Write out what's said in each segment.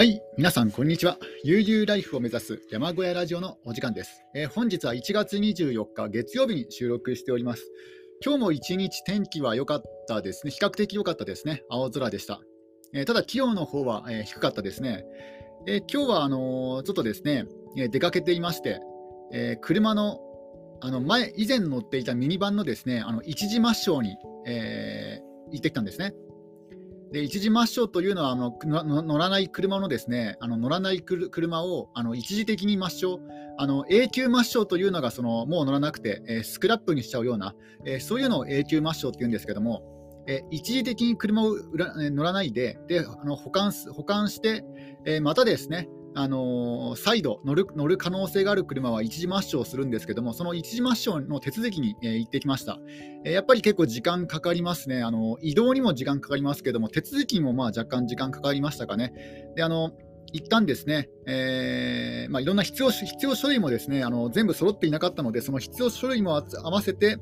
はい、皆さん、こんにちは。悠々ライフを目指す山小屋ラジオのお時間です。えー本日は1月24日月曜日に収録しております。今日も一日天気は良かったですね。比較的良かったですね。青空でした。えーただ、気温の方は、えー低かったですね。えー今日はあのーちょっとですね、えー出かけていまして、えー車のあの前以前乗っていたミニバンのですねあの一時抹消に、えー行ってきたんですね。で一時抹消というのはあの乗らない車のですねあの乗らない車をあの一時的に抹消あの永久抹消というのがそのもう乗らなくて、えースクラップにしちゃうような、えーそういうのを永久抹消っていうんですけども、えー一時的に車を乗らないでであの保管保管して、えまたですねあのー再度乗る乗る可能性がある車は一時抹消するんですけども、その一時抹消の手続きに、えー行ってきました、えーやっぱり結構時間かかりますね、あの移動にも時間かかりますけども、手続きにもまあ若干時間かかりましたかね。であの一旦ですね、えーまあ、いろんな必要必要書類もですねあの全部揃っていなかったので、その必要書類も合わせて、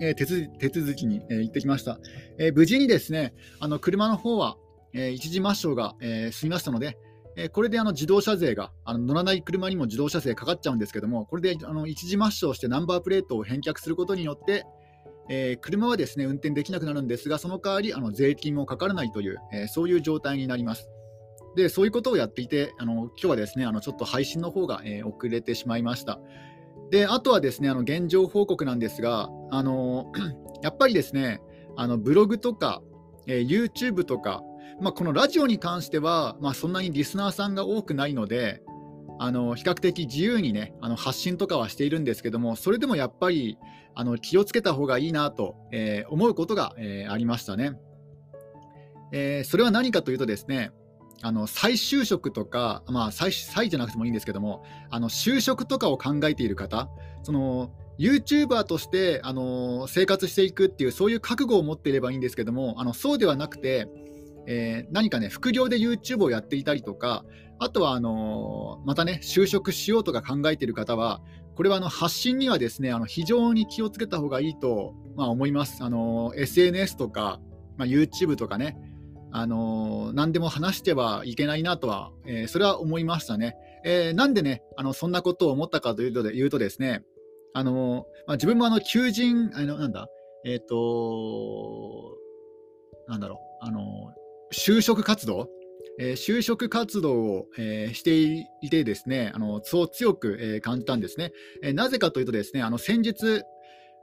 えー手続手続きに、えー行ってきました。えー無事にですねあの車の方は、えー一時抹消が、えー済みましたので、えこれであの自動車税があの乗らない車にも自動車税かかっちゃうんですけども、これであの一時抹消してナンバープレートを返却することによって、えー車はですね運転できなくなるんですが、その代わりあの税金もかからないという、えーそういう状態になります。でそういうことをやっていて、あの今日はですねあのちょっと配信の方が、え遅れてしまいました。であとはですねあの現状報告なんですが、あの やっぱりですねあのブログとか、え YouTube とか、まあ、このラジオに関しては、まあ、そんなにリスナーさんが多くないので、あの比較的自由にねあの発信とかはしているんですけども、それでもやっぱりあの気をつけた方がいいなと、えー思うことが、えーありましたね。えーそれは何かというとですね、あの再就職とか、まあ再、再じゃなくてもいいんですけども、あの就職とかを考えている方、その YouTuber としてあの生活していくっていう、そういう覚悟を持っていればいいんですけども、あのそうではなくて、えー何かね、副業で YouTube をやっていたりとか、あとはあのまたね、就職しようとか考えている方は、これはあの発信にはですね、あの非常に気をつけた方がいいと、まあ、思います。あの SNS とか、まあ、YouTube とかね、あの何でも話してはいけないなとは、えーそれは思いましたね。えーなんでね、あのそんなことを思ったかというとで言うとですね、あのまあ、自分もあの求人、あのなんだ、えっ、と、なんだろう、あの就職活動、えー就職活動を、えーしていてですね、あのそう強く、えー感じたんですね。えーなぜかというとですね、あの先日、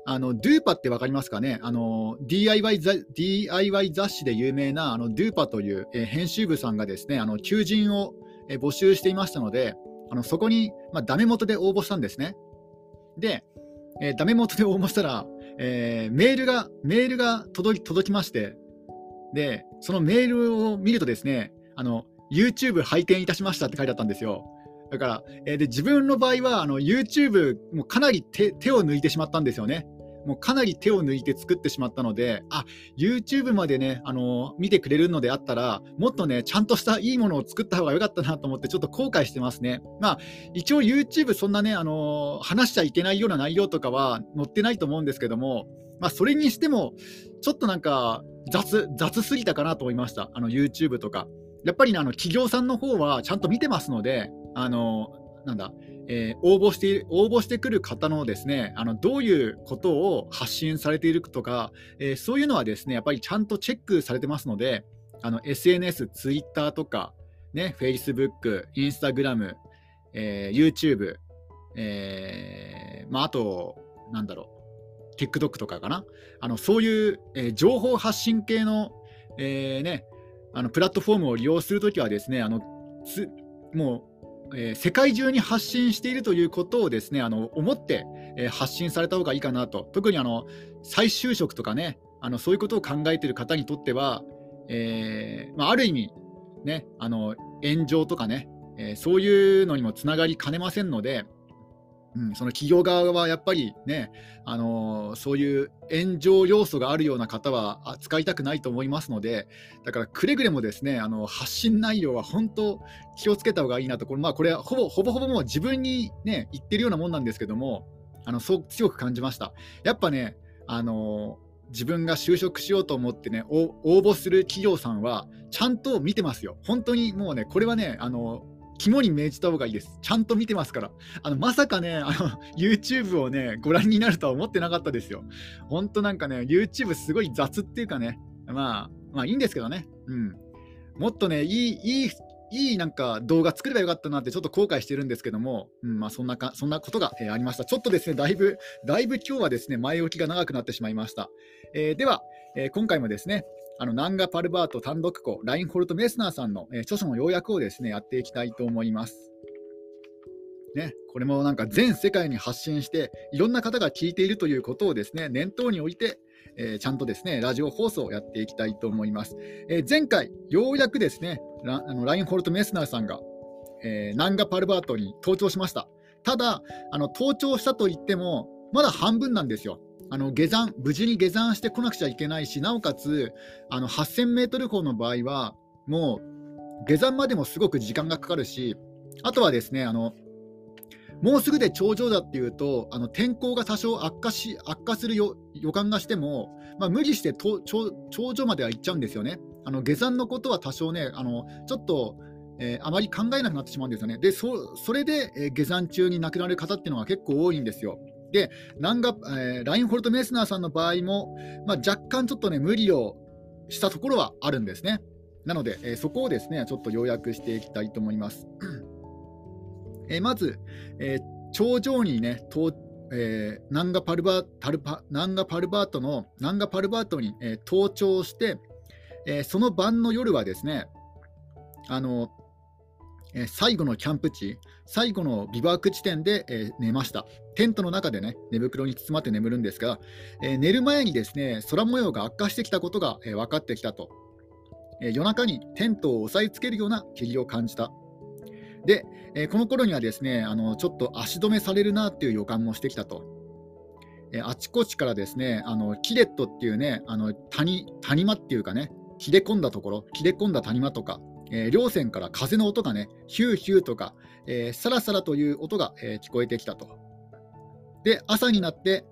あのドゥーパってわかりますかね？あの DIY, DIY 雑誌で有名なあのドゥーパという、えー編集部さんがですねあの求人を、えー募集していましたのであのそこに、まあ、ダメ元で応募したんですね。で、えーダメ元で応募したら、えーメールがメールが届き届きましてでそのメールを見るとですねあの YouTube 拝見いたしましたって書いてあったんですよだから、えーで自分の場合はあの YouTube もうかなり手手を抜いてしまったんですよね。もうかなり手を抜いて作ってしまったので、あ YouTube までね、あの見てくれるのであったら、もっとね、ちゃんとしたいいものを作った方が良かったなと思って、ちょっと後悔してますね。まあ、一応 YouTube、そんなね、あの話しちゃいけないような内容とかは載ってないと思うんですけども、まあ、それにしても、ちょっとなんか雑、雑すぎたかなと思いました、あの YouTube とか。やっぱりね、あの企業さんの方はちゃんと見てますので、あのなんだ、えー応募して応募してくる方のですねあのどういうことを発信されているとか、えーそういうのはですねやっぱりちゃんとチェックされてますのであの SNS、Twitter とか、ね、Facebook、Instagram、えー YouTube、えーまあ、あと、なんだろう、TikTok とかかな、あのそういう、えー情報発信系の,、えーね、あのプラットフォームを利用するときはですねあのつもう、えー世界中に発信しているということをですねあの思って、えー発信された方がいいかなと。特にあの再就職とかねあのそういうことを考えている方にとっては、えーまあ、ある意味、ね、あの炎上とかね、えーそういうのにもつながりかねませんので、うん、その企業側はやっぱりね、あのーそういう炎上要素があるような方は扱いたくないと思いますので、だからくれぐれもですね、あの発信内容は本当気をつけた方がいいなと、これ,、まあ、これはほぼほぼほぼもう自分にね、言ってるようなもんなんですけども、あのそう強く感じました。やっぱね、あのー自分が就職しようと思ってね、応募する企業さんは、ちゃんと見てますよ。本当にもうね、これはね、あの、肝に銘じた方がいいです。ちゃんと見てますから。あのまさかね、あの YouTube をね、ご覧になるとは思ってなかったですよ。本当なんかね、YouTube すごい雑っていうかね、まあ、まあいいんですけどね。うん。もっとね、いい、いい、いいなんか動画作ればよかったなってちょっと後悔してるんですけども、うんまあ、そんなかそんなことが、えー、ありました。ちょっとですね、だいぶ、だいぶ今日はですね、前置きが長くなってしまいました。えー、では、えー、今回もですね、あのナンガ・パルバート単独校、ラインホルト・メスナーさんの、え、著書の要約をですね、やっていきたいと思います。ね、これもなんか全世界に発信して、いろんな方が聞いているということをですね、念頭に置いて、えー、ちゃんとですね、ラジオ放送をやっていきたいと思います。えー、前回、ようやくですね、ラあのラインホルト・メスナーさんが、えー、ナンガ・パルバートに登頂しました。ただ、あの登頂したといっても、まだ半分なんですよ。あの下山、無事に下山してこなくちゃいけないし、なおかつ、あの8000メートル峰の場合は、もう下山までもすごく時間がかかるし、あとはですね、あのもうすぐで頂上だっていうと、あの天候が多少悪化し悪化する予感がしても、まあ、無理して頂上までは行っちゃうんですよね。あの下山のことは多少ね、あのちょっと、えー、あまり考えなくなってしまうんですよね。で、そそれで、下山中に亡くなる方っていうのが結構多いんですよ。で、ナンガえー、ラインホルト・メスナーさんの場合も、まあ、若干ちょっとね、無理をしたところはあるんですね。なので、えー、そこをですね、ちょっと要約していきたいと思います。えー、まず、え頂上にね、えー、ナンガパルバタルパナンガパルバートのナンガパルバートに、え登頂して、えその晩の夜はですね、あのえ最後のキャンプ地、最後のビバーク地点で、え寝ました。テントの中でね、寝袋に包まって眠るんですが、え寝る前にですね、空模様が悪化してきたことが、え分かってきたと。え夜中にテントを押さえつけるような霧を感じた。で、えこの頃にはですね、あのちょっと足止めされるなっていう予感もしてきたと。あちこちからですね、あのキレットっていうね、あの谷谷間っていうかね、切れ込んだところ、切れ込んだ谷間とか、えー、両線から風の音がね、ヒューヒューとか、えー、サラサラという音が、えー、聞こえてきたと。で、朝になって、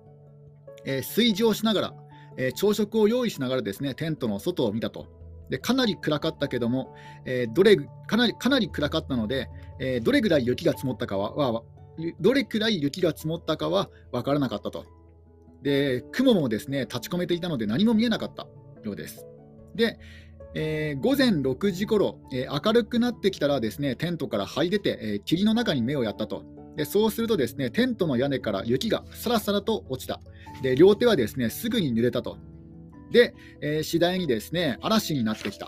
えー、炊事をしながら、えー、朝食を用意しながらですね、テントの外を見たと。でかなり暗かったけども、えー、どれかなりかなり暗かったので、えー、どれぐらい雪が積もったかは、どれくらい雪が積もったかは分からなかったと。で、雲もですね立ち込めていたので何も見えなかったようです。で、えー、午前6時ごろ、えー、明るくなってきたらですねテントから這い出て、えー、霧の中に目をやったと。でそうするとですねテントの屋根から雪がさらさらと落ちた。で両手はですねすぐに濡れたと。で、え次第にですね嵐になってきた、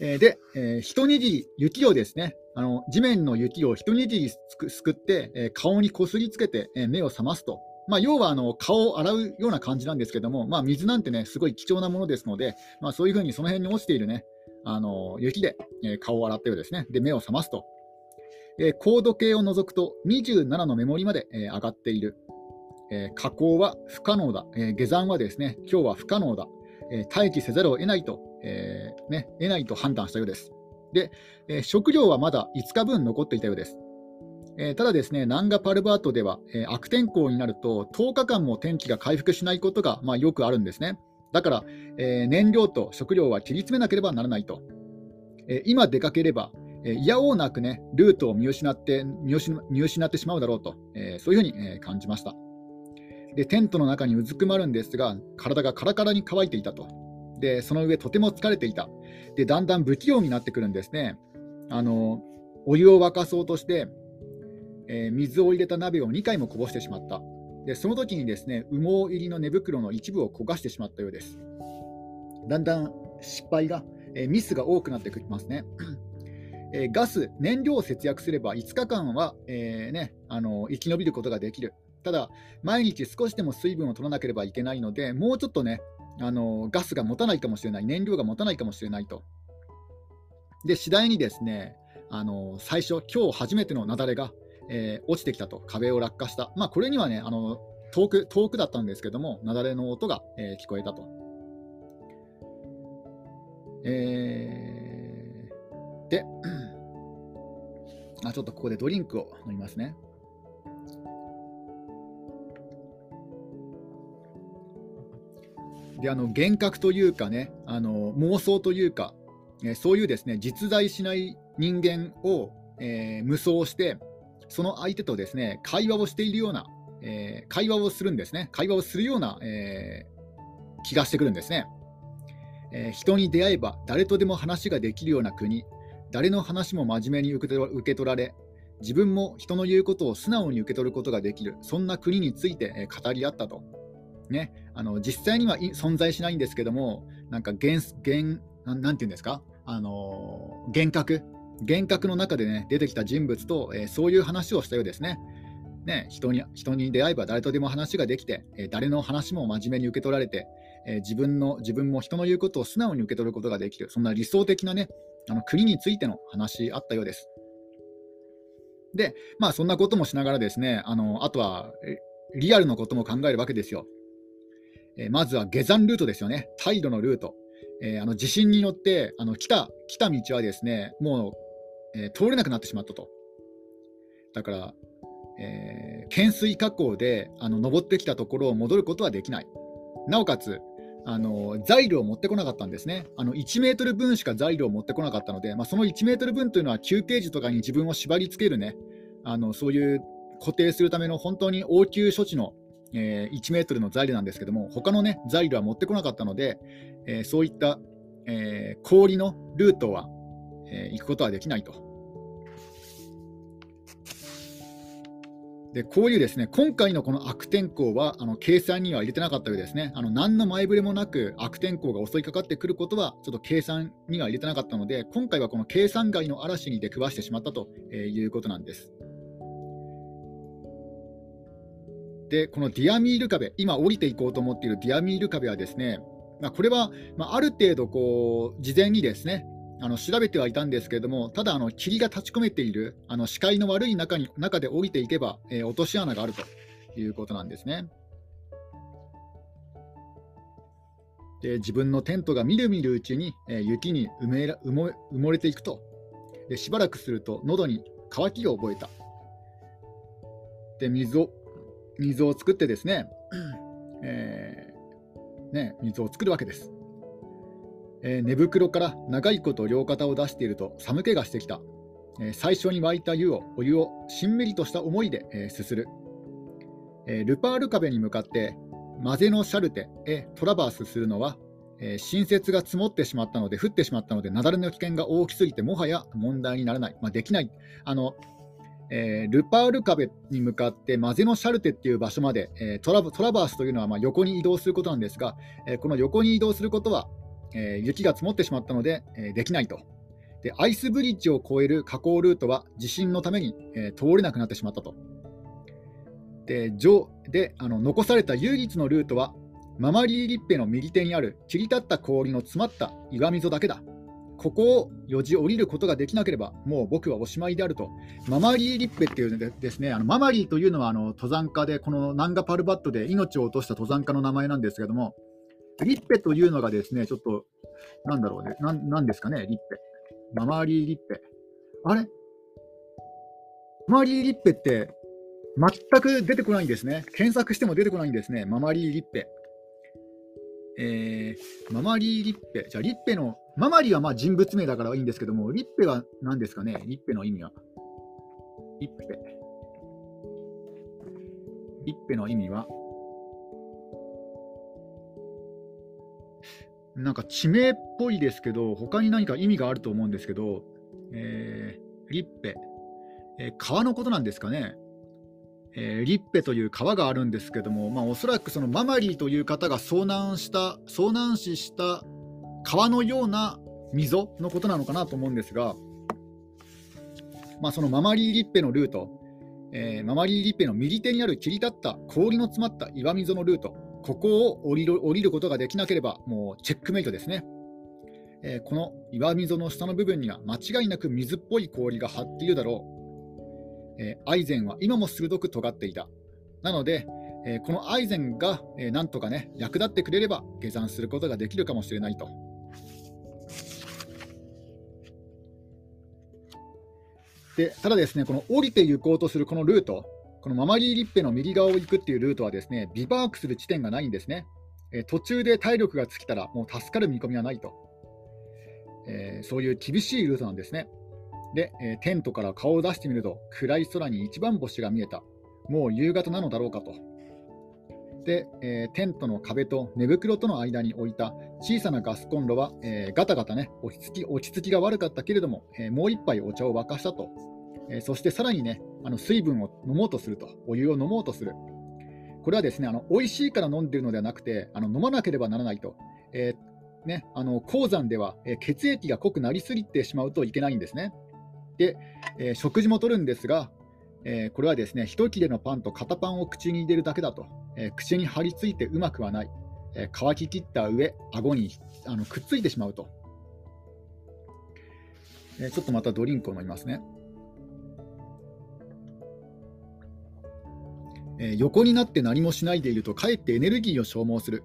えで、え一握り雪をですねあの地面の雪を一握りすくって、え顔にこすりつけて、え目を覚ますと。まあ、要はあの顔を洗うような感じなんですけども、まあ、水なんてね、すごい貴重なものですので、まあ、そういうふうにその辺に落ちているね、あの雪で、え顔を洗ったようですね。で、目を覚ますと。え、高度計を除くと27のメモリまで、え、上がっている。えー、加工は不可能だ、え、下山はですね、今日は不可能だ。え待機せざるを得ないと、えね、得ないと判断したようです。で、え食料はまだ5日分残っていたようです。え、ただですね、ナンガパルバートでは、え、悪天候になると10日間も天気が回復しないことが、まあ、よくあるんですね。だから、え、燃料と食料は切り詰めなければならないと。え今出かければ、えいやおうなくね、ルートを見失って見失ってしまうだろうと、えそういうふうに、え感じましたで。テントの中にうずくまるんですが、体がカラカラに乾いていたと。で、その上、とても疲れていた。で、だんだん不器用になってくるんですね。あのお湯を沸かそうとして、えー、水を入れた鍋を2回もこぼしてしまった。でその時にですね羽毛入りの寝袋の一部を焦がしてしまったようです。だんだん失敗が、えー、ミスが多くなってきますね。えー、ガス、燃料を節約すれば5日間は、えー、ね、あの生き延びることができる。ただ、毎日少しでも水分を取らなければいけないので、もうちょっとね、あのガスが持たないかもしれない、燃料が持たないかもしれないと。で、次第にですね、あの最初、今日初めての雪崩が、えー、落ちてきたと、壁を落下した、まあ、これにはねあの遠く遠くだったんですけども、雪崩の音が、えー、聞こえたと。えー、で あ、ちょっとここでドリンクを飲みますね。であの幻覚というかねあの妄想というか、えそういうですね実在しない人間を、えー、無双してその相手とですね会話をしているような、えー、会話をするんですね。会話をするような、えー、気がしてくるんですね、え人に出会えば誰とでも話ができるような国誰の話も真面目に受け取られ自分も人の言うことを素直に受け取ることができるそんな国について語り合ったと。ね、あの実際には存在しないんですけども、なんか原原なんていうんですか、あの幻覚、幻覚の中で、ね、出てきた人物と、えー、そういう話をしたようですね。ね人に人に出会えば誰とでも話ができて、えー、誰の話も真面目に受け取られて、えー、自分の自分も人の言うことを素直に受け取ることができる、そんな理想的な、ね、あの国についての話あったようです。で、まあ、そんなこともしながらですね、あのあとはリアルのことも考えるわけですよ。えー、まずは下山ルートですよね、態度のルート。えー、あの地震によってあの来た来た道はですねもう、えー、通れなくなってしまったと。だから、えー、懸垂加工であの登ってきたところを戻ることはできない。なおかつ、あのザイルを持ってこなかったんですね。あの1メートル分しかザイルを持ってこなかったので、まあ、その1メートル分というのは休憩時とかに自分を縛り付けるね、あのそういう固定するための本当に応急処置のえー、1メートルのザイルなんですけども、他のね、ザイルは持ってこなかったので、えー、そういった、えー、氷のルートは、え行くことはできないと。でこういうですね今回のこの悪天候はあの計算には入れてなかったようですね、あの何の前触れもなく悪天候が襲いかかってくることはちょっと計算には入れてなかったので、今回はこの計算外の嵐に出くわしてしまったということなんです。で、このディアミール壁、今降りていこうと思っているディアミール壁はですね、まあ、これは、まあ、ある程度こう、事前にですね、あの調べてはいたんですけれども、ただあの霧が立ち込めているあの視界の悪い中に中で降りていけば、えー、落とし穴があるということなんですね。で自分のテントがみるみるうちに、えー、雪に埋め埋も埋もれていくとで、しばらくすると喉に渇きを覚えた。で水を水を作ってですね、えー、ね水を作るわけです。えー、寝袋から長いこと両肩を出していると寒気がしてきた。えー、最初に沸いた湯をお湯をしんみりとした思いで、えー、すする、えルパール壁に向かってマゼのシャルテへトラバースするのは、え新雪が積もってしまったので降ってしまったので雪崩の危険が大きすぎてもはや問題にならない、まあ、できない。あのえー、ルパール壁に向かってマゼノシャルテっていう場所まで、えー、トラバースというのはま横に移動することなんですが、えー、この横に移動することは、え雪が積もってしまったので、えできないとで。アイスブリッジを越える下降ルートは地震のために、え通れなくなってしまったと。で上であの残された唯一のルートはママリーリッペの右手にある切り立った氷の詰まった岩溝だけだ。ここをよじ降りることができなければ、もう僕はおしまいであると、ママリー・リッペっていうでですね、あのママリーというのはあの登山家で、このナンガ・パルバットで命を落とした登山家の名前なんですけども、リッペというのがですね、ちょっと、なんだろうね、ななんですかね、リッペ。ママリー・リッペ。あれ？ママリー・リッペって全く出てこないんですね。検索しても出てこないんですね。ママリー・リッペ。えー、ママリー・リッペ。じゃあ、リッペのママリはまあ人物名だからいいんですけども、リッペは何ですかね？リッペの意味は。リッペ。リッペの意味は、なんか地名っぽいですけど、他に何か意味があると思うんですけど、えー、リッペ、えー、川のことなんですかね。えー、リッペという川があるんですけども、まあ、おそらくそのママリーという方が遭難した遭難死した川のような溝のことなのかなと思うんですが、まあ、そのママリーリッペのルート、えー、ママリーリッペの右手にある切り立った氷の詰まった岩溝のルート、ここを降りる降りることができなければ、もうチェックメイトですね。えー、この岩溝の下の部分には間違いなく水っぽい氷が張っているだろう。えー、アイゼンは今も鋭く尖っていた。なので、えー、このアイゼンが、えなんとかね、役立ってくれれば下山することができるかもしれないと。でただですね、この降りて行こうとするこのルート、このママリーリッペの右側を行くっていうルートはですね、ビバークする地点がないんですね。え途中で体力が尽きたらもう助かる見込みはないと、えー、そういう厳しいルートなんですね。で、え、テントから顔を出してみると暗い空に一番星が見えた。もう夕方なのだろうかと。で、え、テントの壁と寝袋との間に置いた小さなガスコンロは、えー、ガタガタね落ち着き、落ち着きが悪かったけれども、え、もう一杯お茶を沸かしたと、えそしてさらにね、あの水分を飲もうとすると、お湯を飲もうとする。これはですね、あの美味しいから飲んでいるのではなくて、あの飲まなければならないと。えね、あの鉱山では、え血液が濃くなりすぎてしまうといけないんですね。で、え食事もとるんですが、えこれはですね、一切れのパンと片パンを口に入れるだけだと。え、口に張り付いてうまくはない、え、乾ききった上、顎にあのくっついてしまうと、え、ちょっとまたドリンクを飲みますね。え横になって何もしないでいるとかえってエネルギーを消耗する。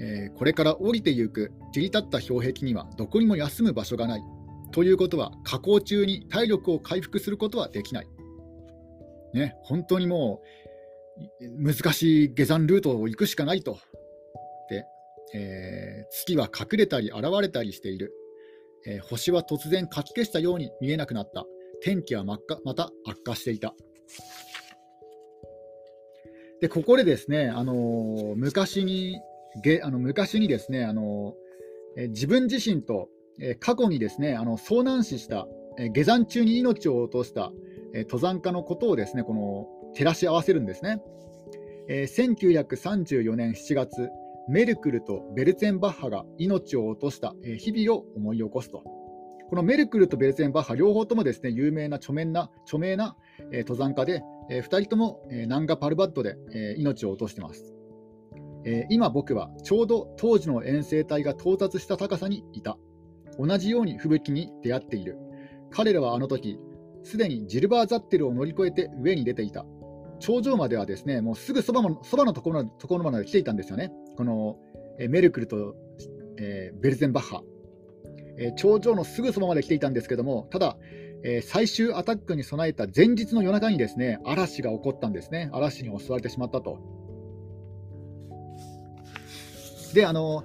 えこれから降りてゆく切り立った氷壁にはどこにも休む場所がない。ということは、下降中に体力を回復することはできない。ね、本当にもう、難しい下山ルートを行くしかないと。で、えー、月は隠れたり現れたりしている。えー、星は突然かき消したように見えなくなった。天気は真っ赤また悪化していた。で、ここでですね、あのー、昔に、げあの昔にですね、あのー、え、自分自身と、え過去にですね、あの遭難死した、え下山中に命を落とした、え登山家のことをですね、この照らし合わせるんですね。えー、1934年7月、メルクルとベルツェンバッハが命を落とした日々を思い起こすと。このメルクルとベルツェンバッハ、両方ともですね有名な著名な著名な、えー、登山家で、えー、2人とも、えー、ナンガ・パルバッドで、えー、命を落としてます、えー。今僕はちょうど当時の遠征隊が到達した高さにいた。同じように吹雪に出会っている。彼らはあの時、すでにジルバーザッテルを乗り越えて上に出ていた。頂上まではですねもうすぐそばのそばのところところまで来ていたんですよね、このえメルクルと、え、ベルゼンバッハ、え、頂上のすぐそばまで来ていたんですけども、ただ、えー、最終アタックに備えた前日の夜中にですね嵐が起こったんですね、嵐に襲われてしまったと。であの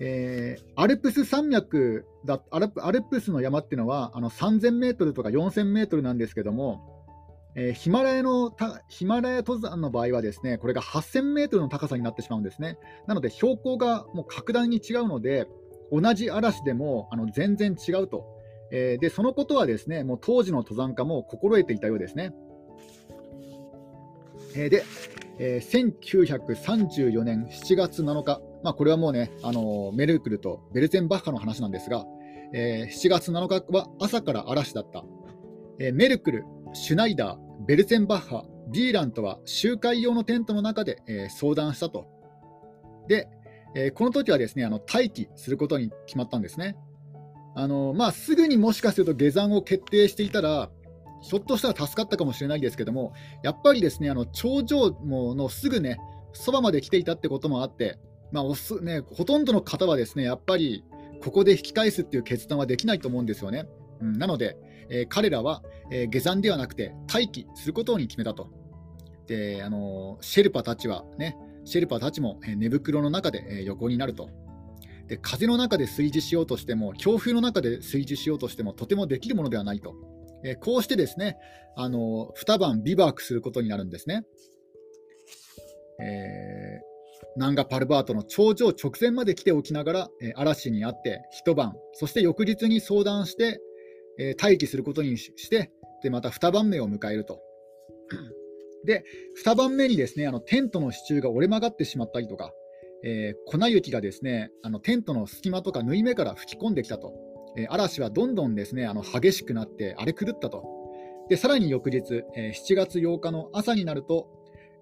えー、アルプス山脈だアルプアルプスの山っていうのはあの3000メートルとか4000メートルなんですけども、えー、ヒマラヤのヒマラヤ登山の場合はですねこれが8000メートルの高さになってしまうんですね。なので標高がもう格段に違うので同じ嵐でもあの全然違うと、えー、でそのことはですねもう当時の登山家も心得ていたようですね。えー、で、えー、1934年7月7日、まあ、これはもうね、あのメルクルとベルゼンバッハの話なんですが、えー、7月7日は朝から嵐だった、えー、メルクル、シュナイダー、ベルゼンバッハ、ビーランとは集会用のテントの中で、えー、相談したと。で、えー、この時はですねあの待機することに決まったんですね。あのまあ、すぐにもしかすると下山を決定していたら、ひょっとしたら助かったかもしれないですけども、やっぱりですねあの頂上のすぐね、そばまで来ていたってこともあって、まあおすね、ほとんどの方はですねやっぱりここで引き返すっていう決断はできないと思うんですよね。うん、なので、えー、彼らは、えー、下山ではなくて待機することに決めたと。であのシェルパたちはね、シェルパたちも、えー、寝袋の中で、え横になると。で風の中で炊事しようとしても、強風の中で炊事しようとしても、とてもできるものではないと。えこうしてですね、あの2晩ビバークすることになるんですね。えー、ナンガ・パルバートの頂上直前まで来ておきながら、え嵐にあって一晩、そして翌日に相談して、えー、待機することにしてで、また2番目を迎えると。で、2番目にですねあのテントの支柱が折れ曲がってしまったりとか、えー、粉雪がですねあのテントの隙間とか縫い目から吹き込んできたと。えー、嵐はどんどんですねあの激しくなって荒れ狂ったと。でさらに翌日、えー、7月8日の朝になると、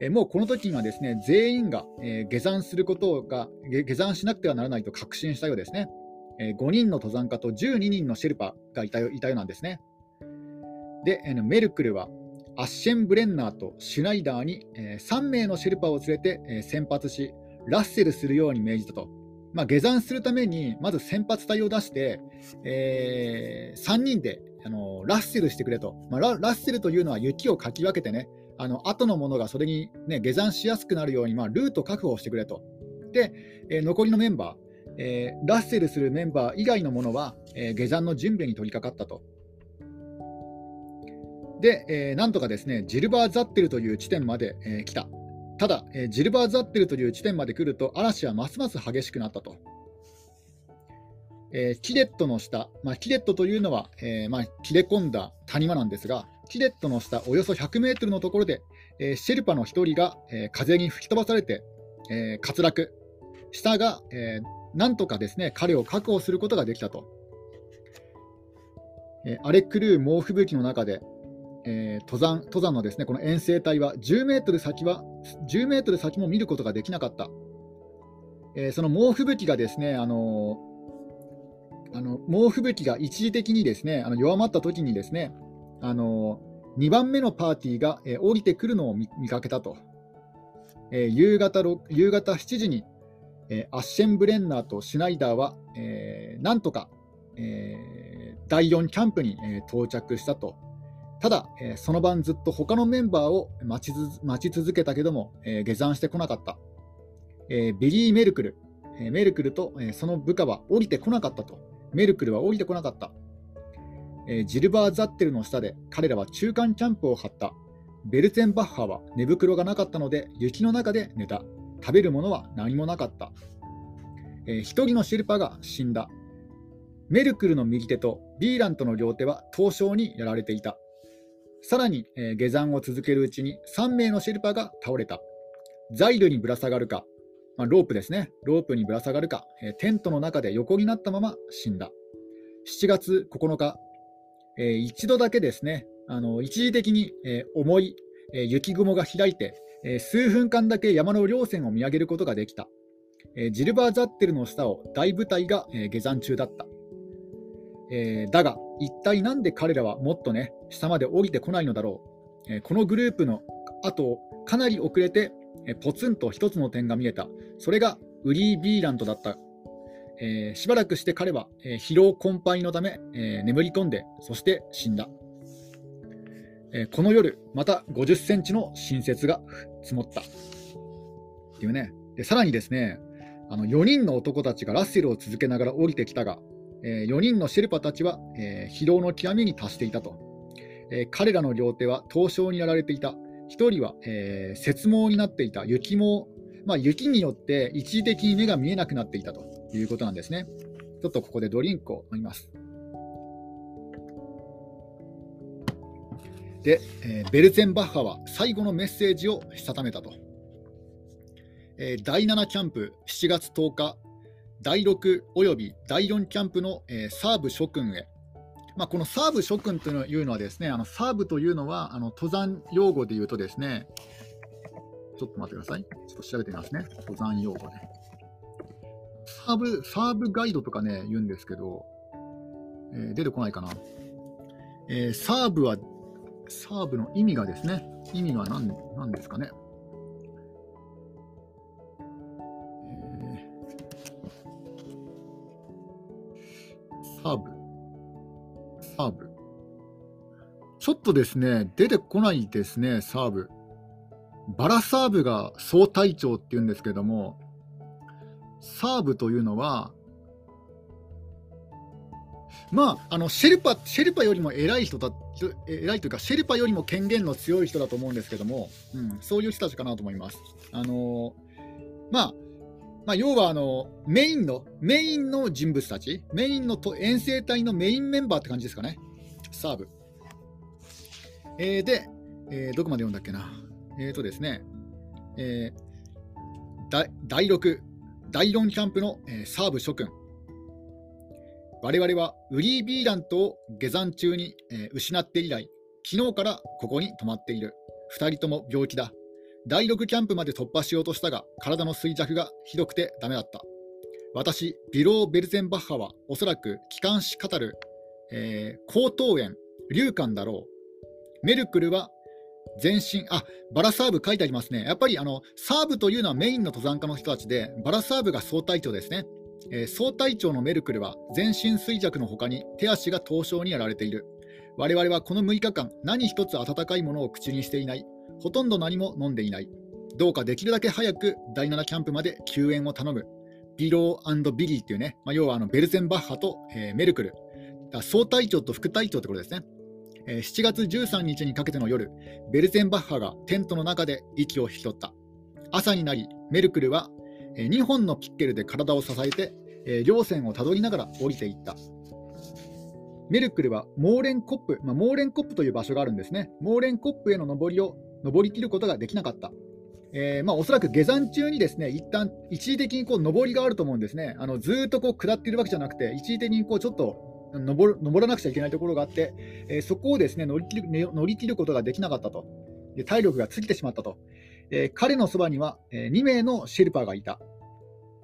えもうこの時にはですね全員が、え下山することが下山しなくてはならないと確信したようですね。え5人の登山家と12人のシェルパがいたよいたようなんですね。で、えメルクルはアッシェンブレンナーとシュナイダーに、え3名のシェルパを連れて、え先発し、ラッセルするように命じたと。まあ、下山するために、まず先発隊を出して、えー、3人であのラッセルしてくれと、まあラ、ッセルというのは雪をかき分けてね、あの後のものがそれに、ね、下山しやすくなるように、まあ、ルート確保してくれと。で、えー、残りのメンバー、えー、ラッセルするメンバー以外のものは、えー、下山の準備に取り掛かったと。で、えー、なんとかですねジルバー・ザッテルという地点まで、えー、来た。ただ、えー、ジルバー・ザッテルという地点まで来ると嵐はますます激しくなったと。えー、キレットの下、まあ、キレットというのは、えーまあ、切れ込んだ谷間なんですが、キレットの下およそ100メートルのところで、えー、シェルパの1人が、えー、風に吹き飛ばされて、えー、滑落、下が、えー、なんとかですね彼を確保することができたと。えー、荒れ狂う猛吹雪の中で、えー、登山登山のですねこの遠征隊は10メートル先は10メートル先も見ることができなかった。えー、その猛吹雪がですね、あのーあの猛吹雪が一時的にですねあの弱まった時にですねあの2番目のパーティーが、えー、降りてくるのを見かけたと、えー、夕方夕方7時に、えー、アッシェンブレンナーとシュナイダーは、えー、なんとか、えー、第4キャンプに、えー、到着したと。ただ、えー、その晩ずっと他のメンバーを待ち続けたけども、えー、下山してこなかった。えー、ビリー・メルクル、え、メルクルと、え、その部下は降りてこなかったと。メルクルは降りてこなかった。え、ジルバー・ザッテルの下で彼らは中間キャンプを張った。ベルツェンバッハは寝袋がなかったので雪の中で寝た。食べるものは何もなかった。えー、一人のシルパが死んだ。メルクルの右手とビーラントの両手は凍傷にやられていた。さらに、下山を続けるうちに3名のシェルパが倒れた。ザイルにぶら下がるか、まあ、ロープですね、ロープにぶら下がるか、テントの中で横になったまま死んだ。7月9日、えー、一度だけですね、あの一時的に、えー、重い、え雪雲が開いて、え数分間だけ山の稜線を見上げることができた。えジルバー・ザッテルの下を大部隊が、え下山中だった。えだが、一体なんで彼らはもっとね、下まで降りてこないのだろう。えこのグループの後、かなり遅れてえポツンと一つの点が見えた。それがウリー・ビーラントだった。えー、しばらくして彼は、えー、疲労困憊のため、えー、眠り込んで、そして死んだ。えこの夜、また50センチの新雪が積もった。っていうね。でさらにですね、あの4人の男たちがラッセルを続けながら降りてきたが、え4人のシェルパたちは、え疲労の極みに達していたと。え彼らの両手は凍傷にやられていた。1人は、えー、雪毛になっていた雪毛、まあ、雪によって一時的に目が見えなくなっていたということなんですね。ちょっとここでドリンクを飲みます。で、えー、ベルツェンバッハは最後のメッセージをしたためたと。えー、第7キャンプ7月10日、第6および第4キャンプの、えー、サーブ諸君へまあ、このサーブ諸君というのはですね、あのサーブというのはあの登山用語で言うとですね、ちょっと待ってください。ちょっと調べてみますね。登山用語で。サーブ、サーブガイドとかね、言うんですけど、えー、出てこないかな。えー、サーブは、サーブの意味がですね、意味は何何ですかね。サーブ。サーブ。ちょっとですね、出てこないですね、サーブ。バラサーブが総隊長っていうんですけども、サーブというのは、まあ、あのシェルパシェルパよりも偉い人だ偉いというか、シェルパよりも権限の強い人だと思うんですけども、うん、そういう人たちかなと思います。あのまあまあ、要はあのメインのメインの人物たち、メインのと遠征隊のメインメンバーって感じですかね、サーブ。えー、で、えー、どこまで読んだっけな。えっ、ー、とですね、えー、第6、第4キャンプの、えー、サーブ諸君。我々はウリー・ビーラントを下山中に、えー、失って以来、昨日からここに泊まっている。2人とも病気だ。第6キャンプまで突破しようとしたが、体の衰弱がひどくてダメだった。私、ビロー・ベルゼンバッハはおそらく気管支語る、えー、喉頭炎、流感だろう。メルクルは全身、あ、バラサーブ書いてありますね。やっぱりあのサーブというのはメインの登山家の人たちで、バラサーブが総隊長ですね。えー、総隊長のメルクルは全身衰弱の他に手足が凍傷にやられている。我々はこの6日間、何一つ温かいものを口にしていない。ほとんど何も飲んでいない。どうかできるだけ早く第7キャンプまで救援を頼む。ビロービリーっていうね、まあ、要はあのベルゼンバッハと、えー、メルクル。総隊長と副隊長ってことですね。えー、7月13日にかけての夜、ベルゼンバッハがテントの中で息を引き取った。朝になり、メルクルは2本のピッケルで体を支えて、え稜線をたどりながら降りていった。メルクルはモーレンコップ、まあ、モーレンコップという場所があるんですね。モーレンコップへの登りを登りきることができなかった。えー、まあ、おそらく下山中にですね一旦一時的にこう上りがあると思うんですね。あのずっとこう下っているわけじゃなくて、一時的にこうちょっと登らなくちゃいけないところがあって、えー、そこをですね乗り切る乗り切ることができなかったと。で体力が尽きてしまったと。えー、彼のそばには、え2名のシェルパーがいた。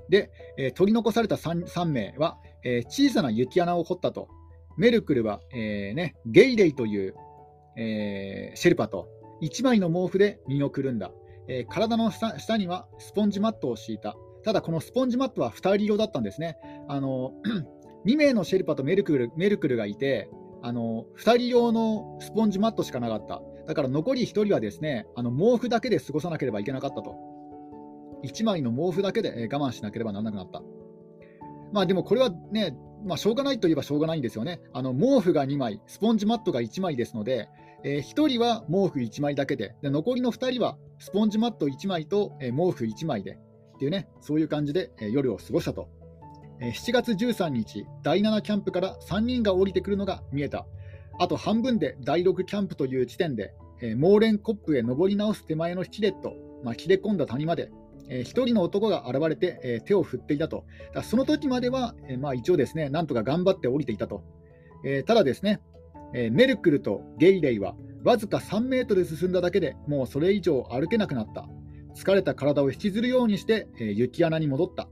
で、え取り残された 3, 3名は、え小さな雪穴を掘ったと。メルクルは、えーね、ゲイレイという、えー、シェルパーと1枚の毛布で身をくるんだ、えー、体の下にはスポンジマットを敷いた。ただ、このスポンジマットは2人用だったんですね。あの 2名のシェルパとメルクルメルクルがいて、あの2人用のスポンジマットしかなかった。だから残り1人はですねあの毛布だけで過ごさなければいけなかったと。1枚の毛布だけで我慢しなければならなくなった。まあでもこれはね、まあ、しょうがないといえばしょうがないんですよね。あの毛布が2枚、スポンジマットが1枚ですので、えー、1人は毛布1枚だけでで、残りの2人はスポンジマット1枚と、え、毛布1枚でっていうね、そういう感じで、え、夜を過ごしたと。え、7月13日、第7キャンプから3人が降りてくるのが見えた。あと半分で第6キャンプという地点で、えー、モーレンコップへ登り直す手前のキレット、まあ、切れ込んだ谷までえー、1人の男が現れて、えー、手を振っていたと、だその時までは、えー、まあ、一応ですね、なんとか頑張って降りていたと、え、ただですね、えメルクルとゲイレイはわずか3メートル進んだだけでもうそれ以上歩けなくなった、疲れた体を引きずるようにして、え雪穴に戻った。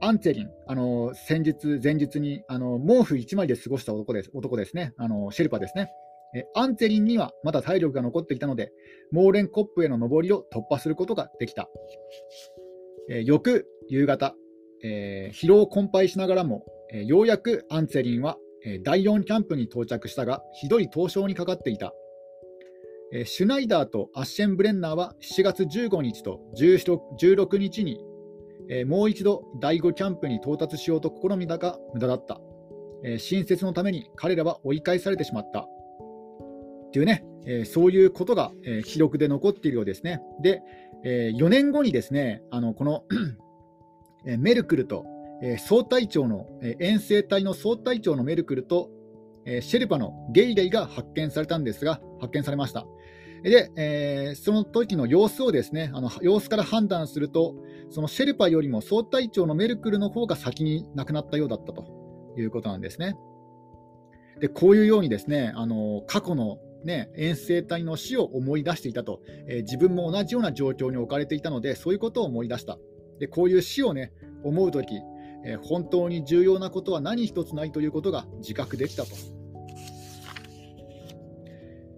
アンツェリン、あの先日、前日にあの毛布1枚で過ごした男です男ですね、あのシェルパですね。アンツェリンにはまだ体力が残っていたので、モーレンコップへの上りを突破することができた。えー、翌夕方、えー、疲労困憊しながらも、えー、ようやくアンツェリンは、え第4キャンプに到着したが、ひどい凍傷にかかっていた。えシュナイダーとアッシェンブレンナーは7月15日と16日に、えもう一度第5キャンプに到達しようと試みたが無駄だった。え新設のために彼らは追い返されてしまった。っていうね、えそういうことが、え記録で残っているようですね。で、え4年後にですね、あのこの メルクルと、え総隊長の、え遠征隊の総隊長のメルクルと、えシェルパのゲイレイが発見されたんですが、発見されました。で、えー、その時の様子をですね、あの様子から判断すると、そのシェルパよりも総隊長のメルクルの方が先に亡くなったようだったということなんですね。でこういうようにですね、あの過去のね、遠征隊の死を思い出していたと、えー、自分も同じような状況に置かれていたので、そういうことを思い出した。でこういう死を、ね、思うとき、えー、本当に重要なことは何一つないということが自覚できたと。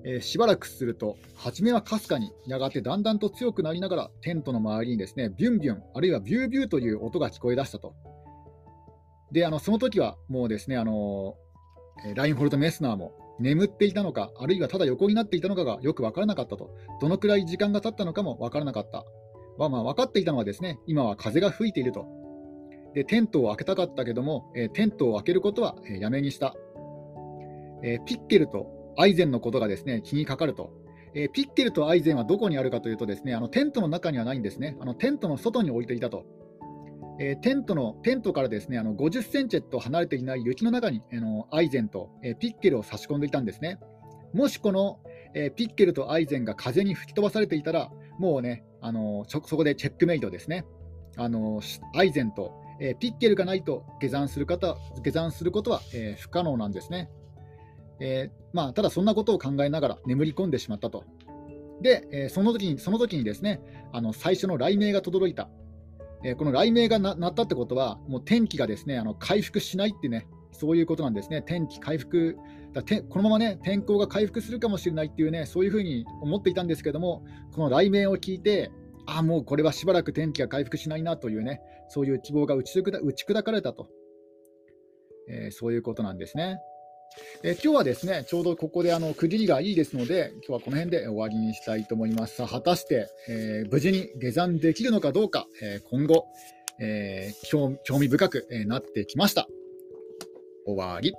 えー、しばらくすると、初めはかすかに、やがてだんだんと強くなりながら、テントの周りにですねビュンビュン、あるいはビュービューという音が聞こえ出したと。で、あのその時はもうですね、あのラインホルト・メスナーも眠っていたのか、あるいはただ横になっていたのかがよく分からなかったと、どのくらい時間が経ったのかも分からなかった。まあ、まあ分かっていたのはですね、今は風が吹いていると。でテントを開けたかったけども、えー、テントを開けることは、えー、やめにした、えー、ピッケルとアイゼンのことがですね気にかかると。えピッケルとアイゼンはどこにあるかというとですねあのテントの中にはないんですね。あのテントの外に置いていたと。えー、テントのテントからですねあの50センチと離れていない雪の中にあのアイゼンと、え、ピッケルを差し込んでいたんですね。もしこの、え、ピッケルとアイゼンが風に吹き飛ばされていたら、もうね、あのそこでチェックメイトですね。あのアイゼンと、えピッケルがないと下山する方下山することは、え不可能なんですね。えまあ、ただそんなことを考えながら眠り込んでしまったと。で、えその時にその時にですねあの最初の雷鳴が轟いた。えー、この雷鳴が鳴ったってことは、もう天気がですねあの回復しないってね、そういうことなんですね。天気回復だてこのままね天候が回復するかもしれないっていうねそういうふうに思っていたんですけどもこの雷鳴を聞いてああもうこれはしばらく天気が回復しないなというねそういう希望が打ち砕かれたと、えー、そういうことなんですね。えー、今日はですね、ちょうどここであの区切りがいいですので、今日はこの辺で終わりにしたいと思います。さあ、果たして、えー、無事に下山できるのかどうか、え今後、え興味深くなってきました。終わり。